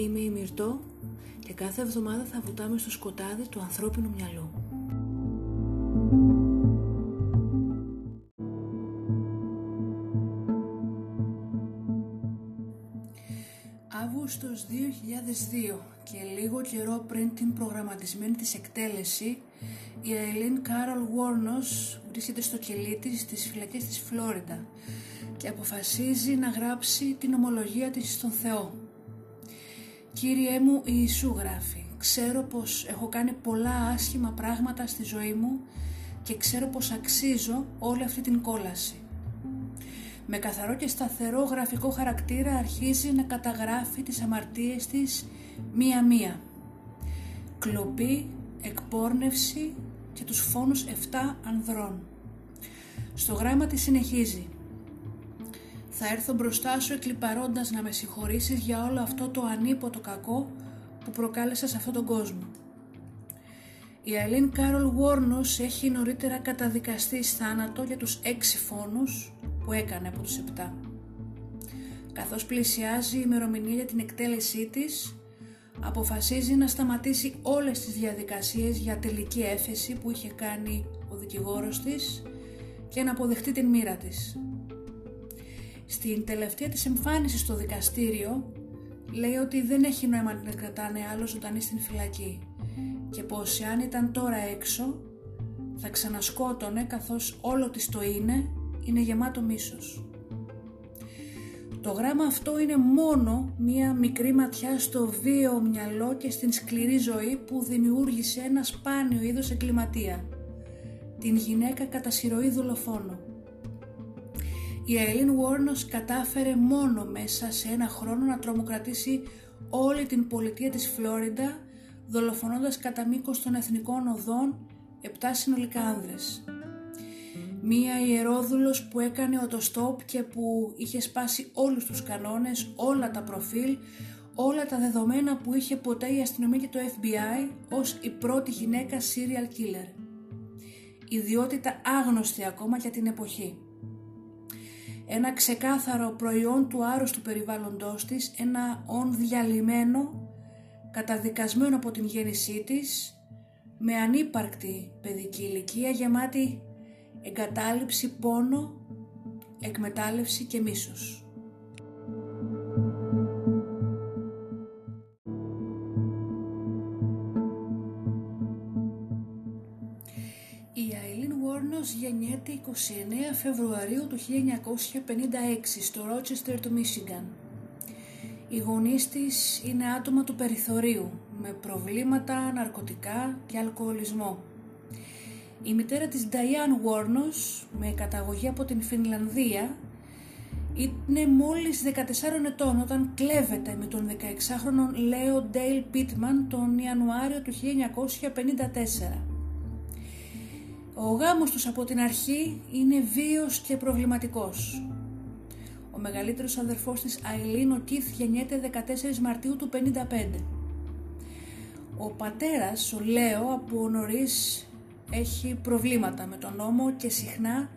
Είμαι η Μυρτώ και κάθε εβδομάδα θα βουτάμε στο σκοτάδι του ανθρώπινου μυαλού. Αύγουστος 2002 και λίγο καιρό πριν την προγραμματισμένη της εκτέλεση η Αιλίν Κάρολ Βόρνος βρίσκεται στο κελί της στις φυλακές της Φλόριντα και αποφασίζει να γράψει την ομολογία της στον Θεό. Κύριέ μου Ιησού γράφει, ξέρω πως έχω κάνει πολλά άσχημα πράγματα στη ζωή μου και ξέρω πως αξίζω όλη αυτή την κόλαση. Με καθαρό και σταθερό γραφικό χαρακτήρα αρχίζει να καταγράφει τις αμαρτίες της μία-μία. Κλοπή, εκπόρνευση και τους φόνους 7 ανδρών. Στο γράμμα της συνεχίζει θα έρθω μπροστά σου εκλυπαρώντας να με συγχωρήσεις για όλο αυτό το ανίποτο κακό που προκάλεσα σε αυτόν τον κόσμο. Η Αιλίν Κάρολ Βόρνος έχει νωρίτερα καταδικαστεί θάνατο για τους έξι φόνους που έκανε από τους επτά. Καθώς πλησιάζει η ημερομηνία για την εκτέλεσή της, αποφασίζει να σταματήσει όλες τις διαδικασίες για τελική έφεση που είχε κάνει ο δικηγόρος της και να αποδεχτεί την μοίρα της. Στην τελευταία της εμφάνισης στο δικαστήριο λέει ότι δεν έχει νόημα να κρατάνε άλλος ζωντανή στην φυλακή. Και πως αν ήταν τώρα έξω θα ξανασκότωνε καθώς όλο της το είναι, είναι γεμάτο μίσος. Το γράμμα αυτό είναι μόνο μία μικρή ματιά στο βίαιο μυαλό και στην σκληρή ζωή που δημιούργησε ένα σπάνιο είδος εγκληματία, την γυναίκα κατά σειροή δολοφόνο η Αιλίν Βόρνος κατάφερε μόνο μέσα σε ένα χρόνο να τρομοκρατήσει όλη την πολιτεία της Φλόριντα δολοφονώντας κατά μήκος των εθνικών οδών επτά συνολικά άνδρες. Μία ιερόδουλος που έκανε οτοστόπ και που είχε σπάσει όλους τους κανόνες, όλα τα προφίλ, όλα τα δεδομένα που είχε ποτέ η αστυνομία και το FBI ως η πρώτη γυναίκα serial killer. Ιδιότητα άγνωστη ακόμα για την εποχή ένα ξεκάθαρο προϊόν του άρρωστου περιβάλλοντός της, ένα όν διαλυμένο, καταδικασμένο από την γέννησή της, με ανύπαρκτη παιδική ηλικία γεμάτη εγκατάλειψη, πόνο, εκμετάλλευση και μίσος. Φεβρουαρίου του 1956 στο Ρότσεστερ του Μίσιγκαν. Οι γονείς της είναι άτομα του περιθωρίου με προβλήματα, ναρκωτικά και αλκοολισμό. Η μητέρα της Diane Βόρνος με καταγωγή από την Φινλανδία είναι μόλις 14 ετών όταν κλέβεται με τον 16χρονο Λέο Ντέιλ Πίτμαν τον Ιανουάριο του 1954. Ο γάμος τους από την αρχή είναι βίος και προβληματικός. Ο μεγαλύτερος αδερφός της Αιλίν, ο Κιθ, γεννιέται 14 Μαρτίου του 55. Ο πατέρας, ο Λέο, από νωρίς έχει προβλήματα με τον νόμο και συχνά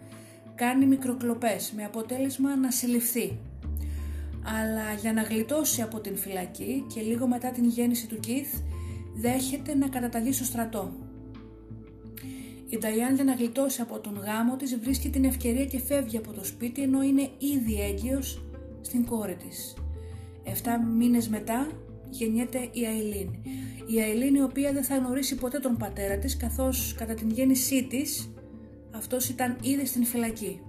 κάνει μικροκλοπές με αποτέλεσμα να συλληφθεί. Αλλά για να γλιτώσει από την φυλακή και λίγο μετά την γέννηση του Κιθ δέχεται να καταταγεί στο στρατό. Η Νταϊάν για να γλιτώσει από τον γάμο της βρίσκει την ευκαιρία και φεύγει από το σπίτι ενώ είναι ήδη έγκυος στην κόρη της. Εφτά μήνες μετά γεννιέται η Αιλίν. Η Αιλίν η οποία δεν θα γνωρίσει ποτέ τον πατέρα της καθώς κατά την γέννησή της αυτός ήταν ήδη στην φυλακή.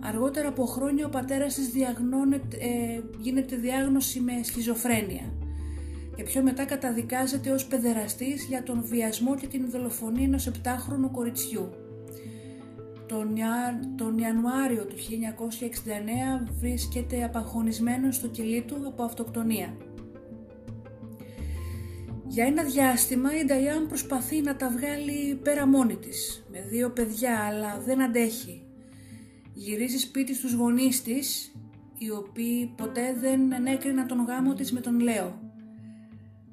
Αργότερα από χρόνια ο πατέρας της ε, γίνεται διάγνωση με σχιζοφρένεια και πιο μετά καταδικάζεται ως παιδεραστής για τον βιασμό και την δολοφονία ενός επτάχρονου κοριτσιού. Τον, τον Ιανουάριο του 1969 βρίσκεται απαγχωνισμένος στο κελί του από αυτοκτονία. Για ένα διάστημα η Νταϊάν προσπαθεί να τα βγάλει πέρα μόνη της, με δύο παιδιά, αλλά δεν αντέχει. Γυρίζει σπίτι στους γονείς της, οι οποίοι ποτέ δεν ενέκριναν τον γάμο της με τον Λέο.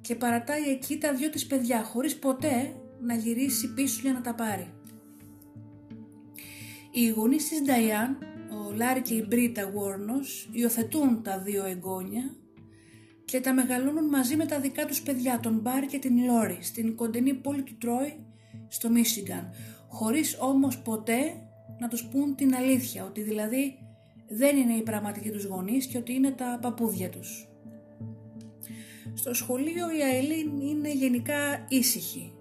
Και παρατάει εκεί τα δυο της παιδιά, χωρίς ποτέ να γυρίσει πίσω για να τα πάρει. Οι γονείς της Νταϊάν, ο Λάρη και η Μπρίτα Γουόρνος, υιοθετούν τα δύο εγγόνια και τα μεγαλώνουν μαζί με τα δικά τους παιδιά, τον Μπάρ και την Λόρι, στην κοντινή πόλη του Τρόι, στο Μίσιγκαν, χωρίς όμως ποτέ να τους πούν την αλήθεια, ότι δηλαδή δεν είναι οι πραγματικοί τους γονείς και ότι είναι τα παππούδια τους. Στο σχολείο η Αελίν είναι γενικά ήσυχη.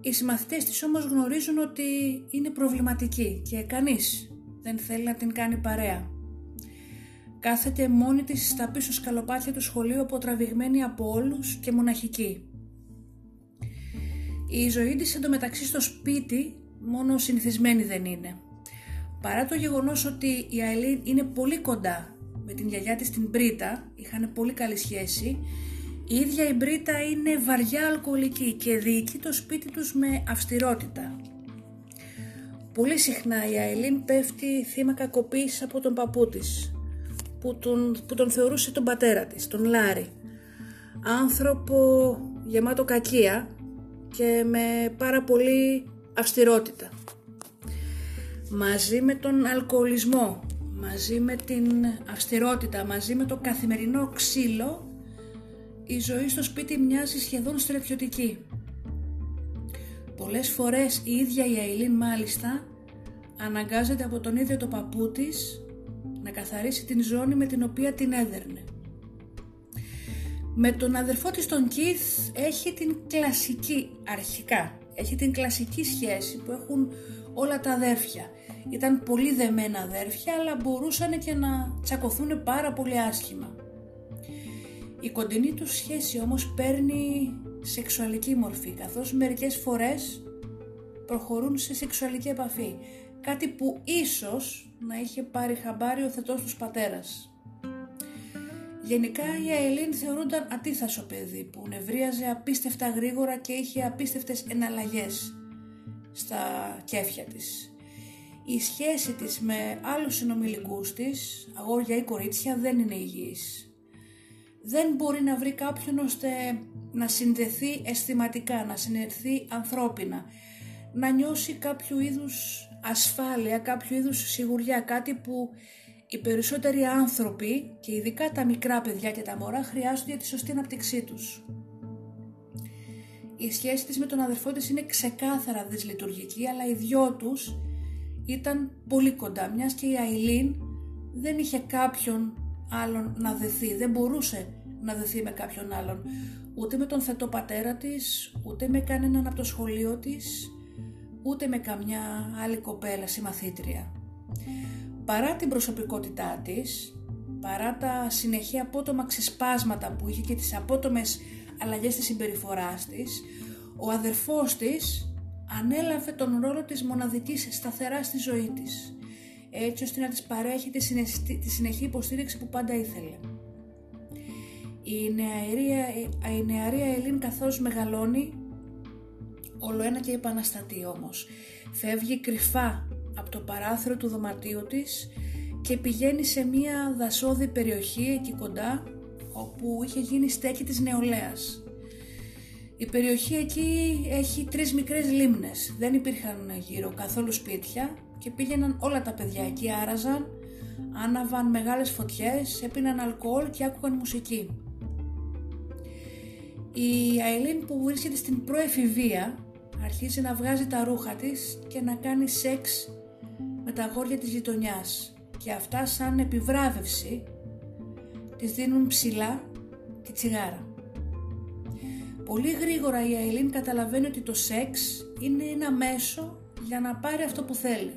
Οι συμμαθητές της όμως γνωρίζουν ότι είναι προβληματική και κανείς δεν θέλει να την κάνει παρέα. Κάθεται μόνη της στα πίσω σκαλοπάτια του σχολείου αποτραβηγμένη από όλους και μοναχική. Η ζωή της εντωμεταξύ στο σπίτι μόνο συνηθισμένη δεν είναι. Παρά το γεγονός ότι η Αιλίν είναι πολύ κοντά με την γιαγιά της την Μπρίτα, είχαν πολύ καλή σχέση, η ίδια η Μπρίτα είναι βαριά αλκοολική και διοικεί το σπίτι τους με αυστηρότητα. Πολύ συχνά η Αιλίν πέφτει θύμα κακοποίησης από τον παππού της, που τον, που τον θεωρούσε τον πατέρα της, τον Λάρη. Άνθρωπο γεμάτο κακία και με πάρα πολύ αυστηρότητα. Μαζί με τον αλκοολισμό, μαζί με την αυστηρότητα, μαζί με το καθημερινό ξύλο, η ζωή στο σπίτι μοιάζει σχεδόν στρατιωτική. Πολλές φορές η ίδια η Αιλίν μάλιστα αναγκάζεται από τον ίδιο το παππού της να καθαρίσει την ζώνη με την οποία την έδερνε. Με τον αδερφό της τον Κιθ έχει την κλασική, αρχικά, έχει την κλασική σχέση που έχουν όλα τα αδέρφια. Ήταν πολύ δεμένα αδέρφια αλλά μπορούσαν και να τσακωθούν πάρα πολύ άσχημα. Η κοντινή τους σχέση όμως παίρνει σεξουαλική μορφή καθώς μερικές φορές προχωρούν σε σεξουαλική επαφή κάτι που ίσως να είχε πάρει χαμπάρι ο θετός τους πατέρας. Γενικά η Αιλίν θεωρούνταν αντίθασο παιδί που νευρίαζε απίστευτα γρήγορα και είχε απίστευτες εναλλαγές στα κέφια της. Η σχέση της με άλλους συνομιλικούς της, αγόρια ή κορίτσια, δεν είναι υγιής. Δεν μπορεί να βρει κάποιον ώστε να συνδεθεί αισθηματικά, να συνερθεί ανθρώπινα, να νιώσει κάποιο είδους ασφάλεια, κάποιο είδους σιγουριά, κάτι που οι περισσότεροι άνθρωποι και ειδικά τα μικρά παιδιά και τα μωρά χρειάζονται για τη σωστή αναπτυξή τους. Η σχέση της με τον αδερφό της είναι ξεκάθαρα δυσλειτουργική, αλλά οι δυο τους ήταν πολύ κοντά, μιας και η Αιλίν δεν είχε κάποιον άλλον να δεθεί, δεν μπορούσε να δεθεί με κάποιον άλλον, ούτε με τον θετό πατέρα της, ούτε με κανέναν από το σχολείο της, ούτε με καμιά άλλη κοπέλα συμμαθήτρια. Παρά την προσωπικότητά της, παρά τα συνεχή απότομα ξεσπάσματα που είχε και τις απότομες αλλαγές της συμπεριφοράς της, ο αδερφός της ανέλαβε τον ρόλο της μοναδικής σταθερά στη ζωή της, έτσι ώστε να της παρέχει τη, συνεχή υποστήριξη που πάντα ήθελε. Η νεαρή, η νεαρή Ελλήν καθώς μεγαλώνει όλο ένα και επαναστατεί όμως. Φεύγει κρυφά από το παράθυρο του δωματίου της και πηγαίνει σε μια δασόδη περιοχή εκεί κοντά όπου είχε γίνει στέκη της νεολαίας. Η περιοχή εκεί έχει τρεις μικρές λίμνες, δεν υπήρχαν γύρω καθόλου σπίτια και πήγαιναν όλα τα παιδιά εκεί, άραζαν, άναβαν μεγάλες φωτιές, έπιναν αλκοόλ και άκουγαν μουσική. Η Αιλίν που βρίσκεται στην προεφηβεία αρχίζει να βγάζει τα ρούχα της και να κάνει σεξ με τα αγόρια της γειτονιάς. και αυτά σαν επιβράβευση της δίνουν ψηλά τη τσιγάρα. Πολύ γρήγορα η Αιλίν καταλαβαίνει ότι το σεξ είναι ένα μέσο για να πάρει αυτό που θέλει.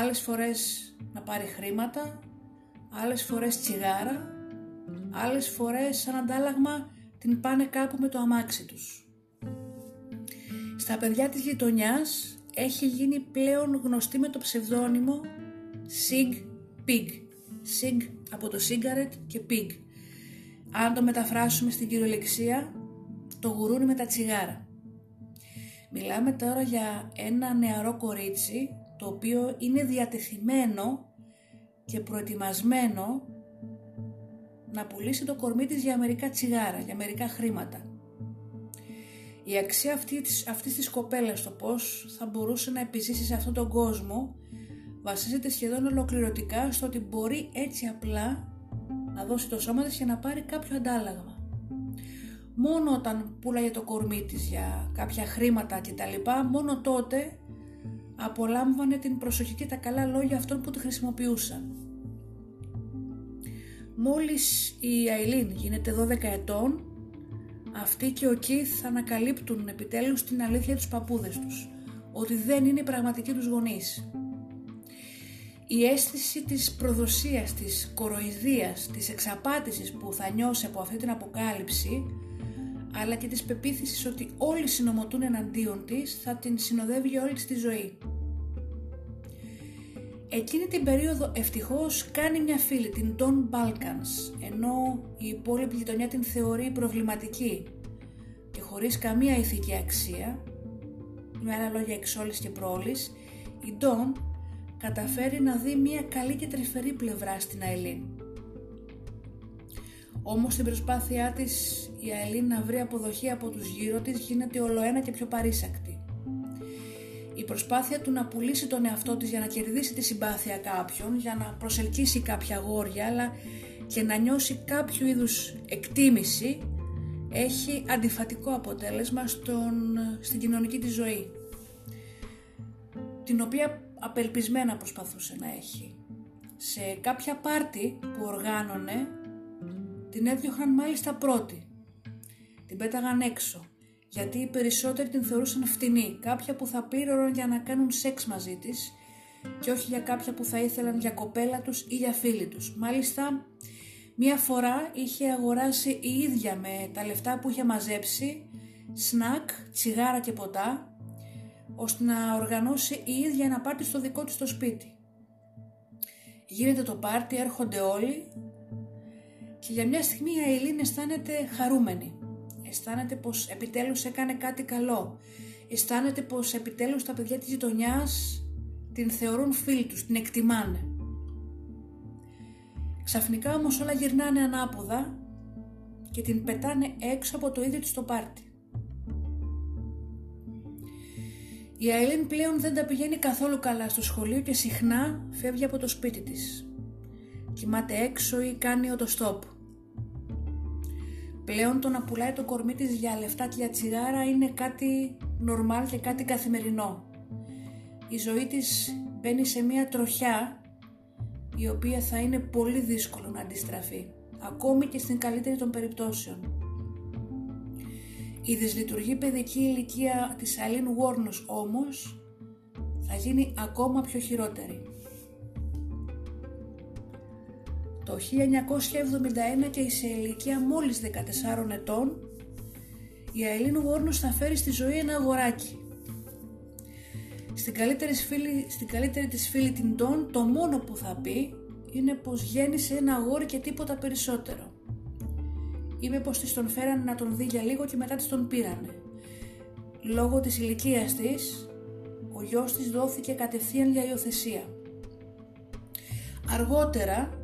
Άλλες φορές να πάρει χρήματα, άλλες φορές τσιγάρα, άλλες φορές σαν αντάλλαγμα την πάνε κάπου με το αμάξι τους. Στα παιδιά της γειτονιάς έχει γίνει πλέον γνωστή με το ψευδόνυμο Sig Pig. Sig από το cigarette και Pig. Αν το μεταφράσουμε στην κυριολεξία, το γουρούνι με τα τσιγάρα. Μιλάμε τώρα για ένα νεαρό κορίτσι το οποίο είναι διατεθειμένο και προετοιμασμένο να πουλήσει το κορμί της για μερικά τσιγάρα, για μερικά χρήματα. Η αξία αυτή της, αυτής της κοπέλας, το πώς θα μπορούσε να επιζήσει σε αυτόν τον κόσμο, βασίζεται σχεδόν ολοκληρωτικά στο ότι μπορεί έτσι απλά να δώσει το σώμα της και να πάρει κάποιο αντάλλαγμα. Μόνο όταν πουλάγε το κορμί της για κάποια χρήματα κτλ, μόνο τότε απολάμβανε την προσοχή και τα καλά λόγια αυτών που τη χρησιμοποιούσαν. Μόλις η Αιλίν γίνεται 12 ετών, αυτοί και ο Κιθ ανακαλύπτουν επιτέλους την αλήθεια τους παππούδες τους, ότι δεν είναι οι πραγματικοί τους γονείς. Η αίσθηση της προδοσίας, της κοροϊδίας, της εξαπάτησης που θα νιώσει από αυτή την αποκάλυψη, αλλά και της πεποίθησης ότι όλοι συνομωτούν εναντίον της, θα την συνοδεύει όλη της ζωή. Εκείνη την περίοδο ευτυχώς κάνει μια φίλη, την Don Balkans, ενώ η υπόλοιπη γειτονιά την θεωρεί προβληματική και χωρίς καμία ηθική αξία, με άλλα λόγια εξόλης και πρόλης, η Don καταφέρει να δει μια καλή και τρυφερή πλευρά στην Αελίν. Όμως στην προσπάθειά της η Αελίν να βρει αποδοχή από τους γύρω της γίνεται ολοένα και πιο παρήσακτη. Η προσπάθεια του να πουλήσει τον εαυτό της για να κερδίσει τη συμπάθεια κάποιον, για να προσελκύσει κάποια γόρια, αλλά και να νιώσει κάποιο είδους εκτίμηση, έχει αντιφατικό αποτέλεσμα στον, στην κοινωνική της ζωή, την οποία απελπισμένα προσπαθούσε να έχει. Σε κάποια πάρτι που οργάνωνε, την έδιωχναν μάλιστα πρώτη. Την πέταγαν έξω γιατί οι περισσότεροι την θεωρούσαν φτηνή, κάποια που θα πήρωραν για να κάνουν σεξ μαζί της και όχι για κάποια που θα ήθελαν για κοπέλα τους ή για φίλοι τους. Μάλιστα, μία φορά είχε αγοράσει η ίδια με τα λεφτά που είχε μαζέψει σνακ, τσιγάρα και ποτά, ώστε να οργανώσει η ίδια ένα πάρτι στο δικό της το σπίτι. Γίνεται το πάρτι, έρχονται όλοι και για μια στιγμή η Αιλίν αισθάνεται χαρούμενη αισθάνεται πως επιτέλους έκανε κάτι καλό, αισθάνεται πως επιτέλους τα παιδιά της γειτονιάς την θεωρούν φίλη τους, την εκτιμάνε. Ξαφνικά όμως όλα γυρνάνε ανάποδα και την πετάνε έξω από το ίδιο της το πάρτι. Η Αιλίν πλέον δεν τα πηγαίνει καθόλου καλά στο σχολείο και συχνά φεύγει από το σπίτι της. Κοιμάται έξω ή κάνει οτοστόπ. Πλέον το να πουλάει το κορμί της για λεφτά και για τσιγάρα είναι κάτι νορμάλ και κάτι καθημερινό. Η ζωή της μπαίνει σε μια τροχιά η οποία θα είναι πολύ δύσκολο να αντιστραφεί, ακόμη και στην καλύτερη των περιπτώσεων. Η δυσλειτουργή παιδική ηλικία της Αλήν Βόρνους όμως θα γίνει ακόμα πιο χειρότερη. Το 1971 και σε ηλικία μόλις 14 ετών η Αιλίν Γόρνους θα φέρει στη ζωή ένα αγοράκι. Στην καλύτερη, φίλη, στην καλύτερη της φίλη την Τόν το μόνο που θα πει είναι πως γέννησε ένα αγόρι και τίποτα περισσότερο. Είμαι πως της τον φέρανε να τον δει για λίγο και μετά της τον πήρανε. Λόγω της ηλικίας της, ο γιος της δόθηκε κατευθείαν για υιοθεσία. Αργότερα,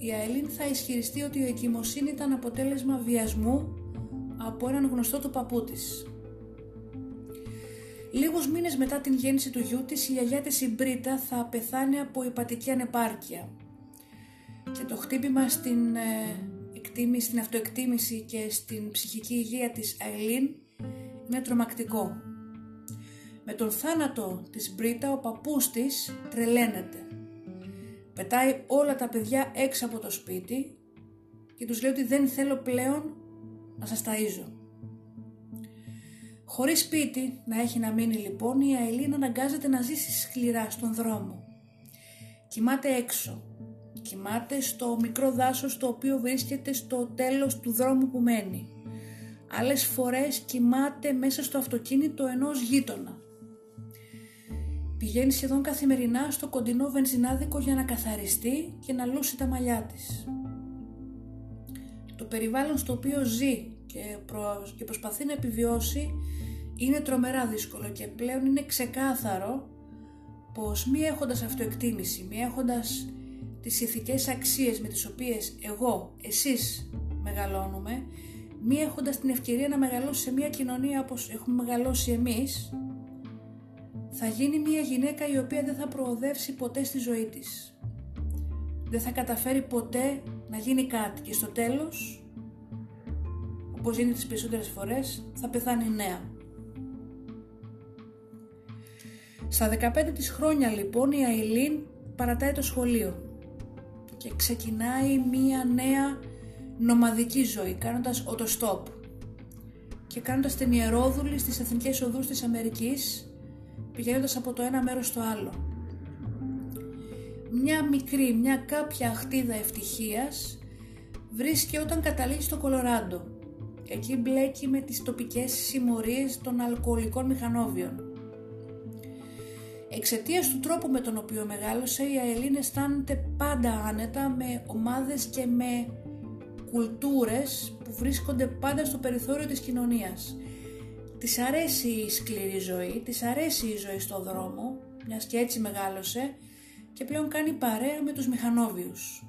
η Αελίν θα ισχυριστεί ότι η εγκυμοσύνη ήταν αποτέλεσμα βιασμού από έναν γνωστό του παππού της. Λίγους μήνες μετά την γέννηση του γιού της, η γιαγιά της η Μπρίτα θα πεθάνει από υπατική ανεπάρκεια. Και το χτύπημα στην, ε, εκτίμηση, στην αυτοεκτίμηση και στην ψυχική υγεία της Αιλίν είναι τρομακτικό. Με τον θάνατο της Μπρίτα ο παππούς της τρελαίνεται. Πετάει όλα τα παιδιά έξω από το σπίτι και τους λέει ότι δεν θέλω πλέον να σας ταΐζω. Χωρίς σπίτι να έχει να μείνει λοιπόν η Αιλίνα αναγκάζεται να ζήσει σκληρά στον δρόμο. Κοιμάται έξω. Κοιμάται στο μικρό δάσος το οποίο βρίσκεται στο τέλος του δρόμου που μένει. Άλλες φορές κοιμάται μέσα στο αυτοκίνητο ενός γείτονα. Πηγαίνει σχεδόν καθημερινά στο κοντινό βενζινάδικο για να καθαριστεί και να λούσει τα μαλλιά της. Το περιβάλλον στο οποίο ζει και, και προσπαθεί να επιβιώσει είναι τρομερά δύσκολο και πλέον είναι ξεκάθαρο πως μη έχοντας αυτοεκτίμηση, μη έχοντας τις ηθικές αξίες με τις οποίες εγώ, εσείς μεγαλώνουμε, μη έχοντας την ευκαιρία να μεγαλώσει σε μια κοινωνία όπως έχουμε μεγαλώσει εμείς, θα γίνει μια γυναίκα η οποία δεν θα προοδεύσει ποτέ στη ζωή της. Δεν θα καταφέρει ποτέ να γίνει κάτι και στο τέλος, όπως γίνεται τις περισσότερες φορές, θα πεθάνει νέα. Στα 15 της χρόνια λοιπόν η Αιλίν παρατάει το σχολείο και ξεκινάει μία νέα νομαδική ζωή κάνοντας οτοστόπ και κάνοντας την ιερόδουλη στις εθνικές οδούς της Αμερικής πηγαίνοντας από το ένα μέρος στο άλλο. Μια μικρή, μια κάποια αχτίδα ευτυχίας βρίσκει όταν καταλήγει στο Κολοράντο. Εκεί μπλέκει με τις τοπικές συμμορίες των αλκοολικών μηχανόβιων. Εξαιτίας του τρόπου με τον οποίο μεγάλωσε, η Αελίν αισθάνεται πάντα άνετα με ομάδες και με κουλτούρες που βρίσκονται πάντα στο περιθώριο της κοινωνίας. Της αρέσει η σκληρή ζωή, της αρέσει η ζωή στο δρόμο, μιας και έτσι μεγάλωσε και πλέον κάνει παρέα με τους μηχανόβιους.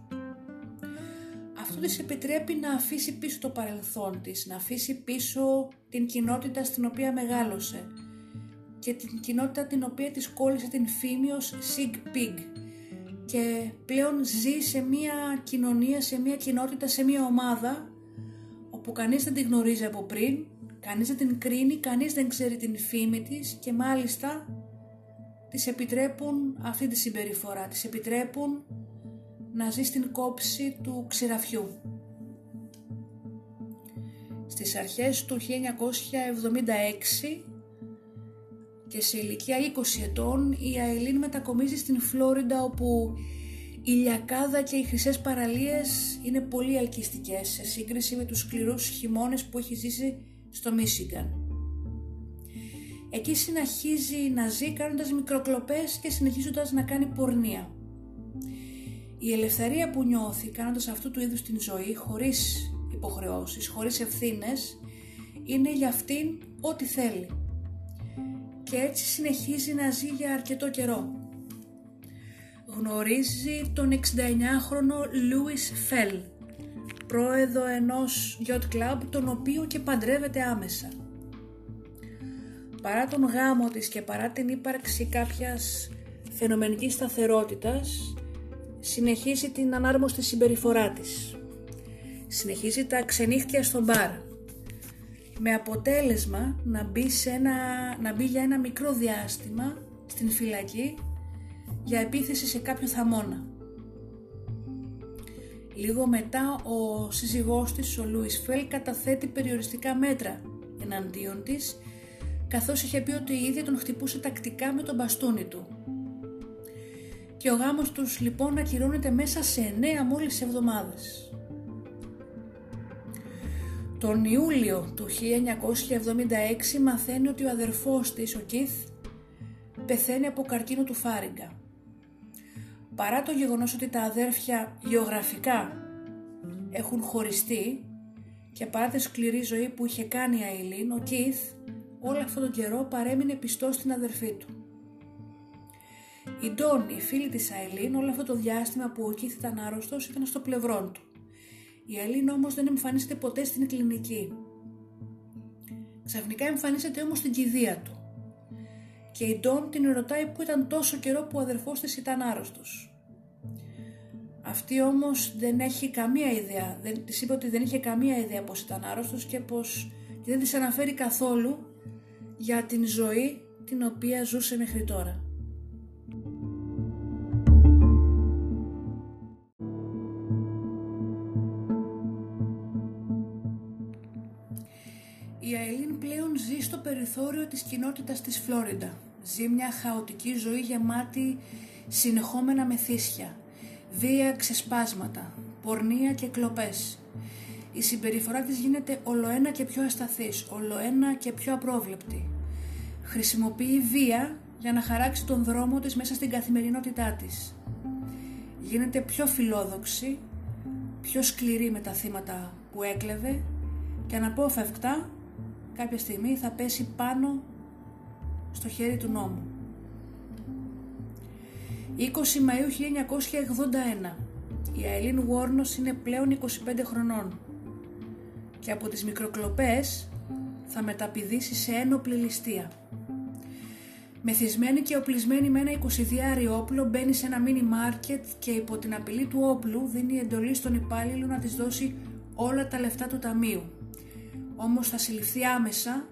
Αυτό της επιτρέπει να αφήσει πίσω το παρελθόν της, να αφήσει πίσω την κοινότητα στην οποία μεγάλωσε και την κοινότητα την οποία της κόλλησε την φήμη ως Sig Pig και πλέον ζει σε μια κοινωνία, σε μια κοινότητα, σε μια ομάδα όπου κανείς δεν την γνωρίζει από πριν, κανείς δεν την κρίνει, κανείς δεν ξέρει την φήμη της και μάλιστα της επιτρέπουν αυτή τη συμπεριφορά, της επιτρέπουν να ζει στην κόψη του ξηραφιού. Στις αρχές του 1976 και σε ηλικία 20 ετών η Αελίν μετακομίζει στην Φλόριντα όπου η λιακάδα και οι χρυσές παραλίες είναι πολύ αλκυστικές σε σύγκριση με τους σκληρούς χειμώνες που έχει ζήσει στο Μίσιγκαν. Εκεί συνεχίζει να ζει κάνοντας μικροκλοπές και συνεχίζοντας να κάνει πορνεία. Η ελευθερία που νιώθει κάνοντας αυτού του είδους την ζωή χωρίς υποχρεώσεις, χωρίς ευθύνες είναι για αυτήν ό,τι θέλει και έτσι συνεχίζει να ζει για αρκετό καιρό. Γνωρίζει τον 69χρονο Λούις Φέλ, πρόεδρο ενός yacht club τον οποίο και παντρεύεται άμεσα. Παρά τον γάμο της και παρά την ύπαρξη κάποιας φαινομενικής σταθερότητας, συνεχίζει την ανάρμοστη συμπεριφορά της. Συνεχίζει τα ξενύχτια στο μπαρ, με αποτέλεσμα να μπει, σε ένα, να μπει για ένα μικρό διάστημα στην φυλακή για επίθεση σε κάποιο θαμώνα. Λίγο μετά ο σύζυγός της, ο Λούις Φέλ, καταθέτει περιοριστικά μέτρα εναντίον της, καθώς είχε πει ότι η ίδια τον χτυπούσε τακτικά με τον μπαστούνι του. Και ο γάμος τους λοιπόν ακυρώνεται μέσα σε εννέα μόλις εβδομάδες. Τον Ιούλιο του 1976 μαθαίνει ότι ο αδερφός της, ο Κιθ, πεθαίνει από καρκίνο του φάριγγα. Παρά το γεγονός ότι τα αδέρφια γεωγραφικά έχουν χωριστεί και παρά τη σκληρή ζωή που είχε κάνει η Αιλίν, ο Κιθ όλο αυτόν τον καιρό παρέμεινε πιστός στην αδερφή του. Η Ντόνι, η φίλη της Αιλίν, όλο αυτό το διάστημα που ο Κιθ ήταν άρρωστος ήταν στο πλευρό του. Η Ελίνα όμως δεν εμφανίζεται ποτέ στην κλινική. Ξαφνικά εμφανίζεται όμως στην κηδεία του. Και η Ντόν την ρωτάει που ήταν τόσο καιρό που ο αδερφός της ήταν άρρωστος. Αυτή όμως δεν έχει καμία ιδέα, δεν, της είπε ότι δεν είχε καμία ιδέα πως ήταν άρρωστος και πως και δεν της αναφέρει καθόλου για την ζωή την οποία ζούσε μέχρι τώρα. Η Αιλίν πλέον ζει στο περιθώριο της κοινότητας της Φλόριντα. Ζει μια χαοτική ζωή γεμάτη συνεχόμενα μεθύσια, βία ξεσπάσματα, πορνεία και κλοπές. Η συμπεριφορά της γίνεται ολοένα και πιο ασταθής, ολοένα και πιο απρόβλεπτη. Χρησιμοποιεί βία για να χαράξει τον δρόμο της μέσα στην καθημερινότητά της. Γίνεται πιο φιλόδοξη, πιο σκληρή με τα θύματα που έκλεβε και αναπόφευκτα κάποια στιγμή θα πέσει πάνω στο χέρι του νόμου. 20 Μαΐου 1981 η Αιλίν Βόρνος είναι πλέον 25 χρονών και από τις μικροκλοπές θα μεταπηδήσει σε ένοπλη ληστεία. Μεθυσμένη και οπλισμένη με ένα 22 όπλο μπαίνει σε ένα μίνι μάρκετ και υπό την απειλή του όπλου δίνει εντολή στον υπάλληλο να της δώσει όλα τα λεφτά του ταμείου. Όμως θα συλληφθεί άμεσα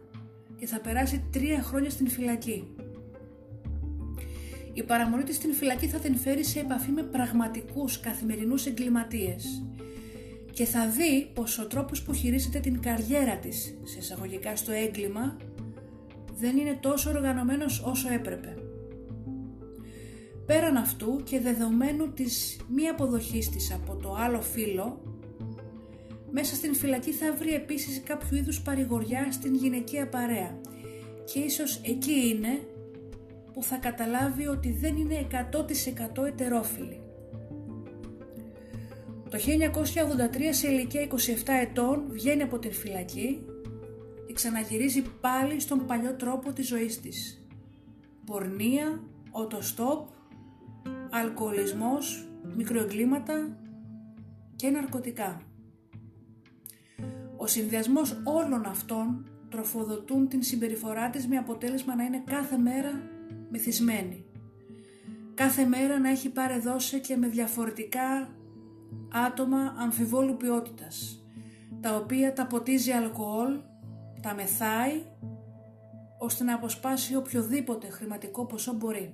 και θα περάσει τρία χρόνια στην φυλακή. Η παραμονή της στην φυλακή θα την φέρει σε επαφή με πραγματικούς καθημερινούς εγκληματίες και θα δει πως ο τρόπος που χειρίζεται την καριέρα της σε εισαγωγικά στο έγκλημα δεν είναι τόσο οργανωμένος όσο έπρεπε. Πέραν αυτού και δεδομένου της μη αποδοχής της από το άλλο φίλο, μέσα στην φυλακή θα βρει επίσης κάποιο είδους παρηγοριά στην γυναικεία παρέα και ίσως εκεί είναι που θα καταλάβει ότι δεν είναι 100% ετερόφιλη. Το 1983 σε ηλικία 27 ετών βγαίνει από την φυλακή και ξαναγυρίζει πάλι στον παλιό τρόπο της ζωής της. Πορνεία, οτοστόπ, αλκοολισμός, μικροεγκλήματα και ναρκωτικά. Ο συνδυασμός όλων αυτών τροφοδοτούν την συμπεριφορά της με αποτέλεσμα να είναι κάθε μέρα μεθυσμένη. Κάθε μέρα να έχει παρεδώσει και με διαφορετικά άτομα αμφιβόλου ποιότητας, τα οποία τα ποτίζει αλκοόλ, τα μεθάει, ώστε να αποσπάσει οποιοδήποτε χρηματικό ποσό μπορεί.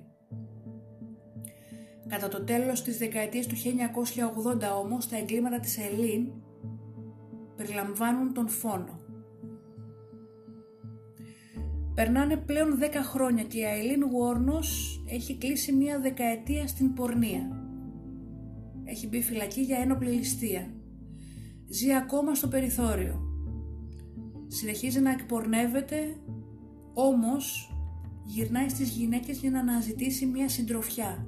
Κατά το τέλος της δεκαετίας του 1980 όμως, τα εγκλήματα της Ελλήν περιλαμβάνουν τον φόνο. Περνάνε πλέον 10 χρόνια και η Αιλίν Γουόρνος έχει κλείσει μια δεκαετία στην πορνεία. Έχει μπει φυλακή για ένοπλη ληστεία. Ζει ακόμα στο περιθώριο. Συνεχίζει να εκπορνεύεται, όμως γυρνάει στις γυναίκες για να αναζητήσει μια συντροφιά,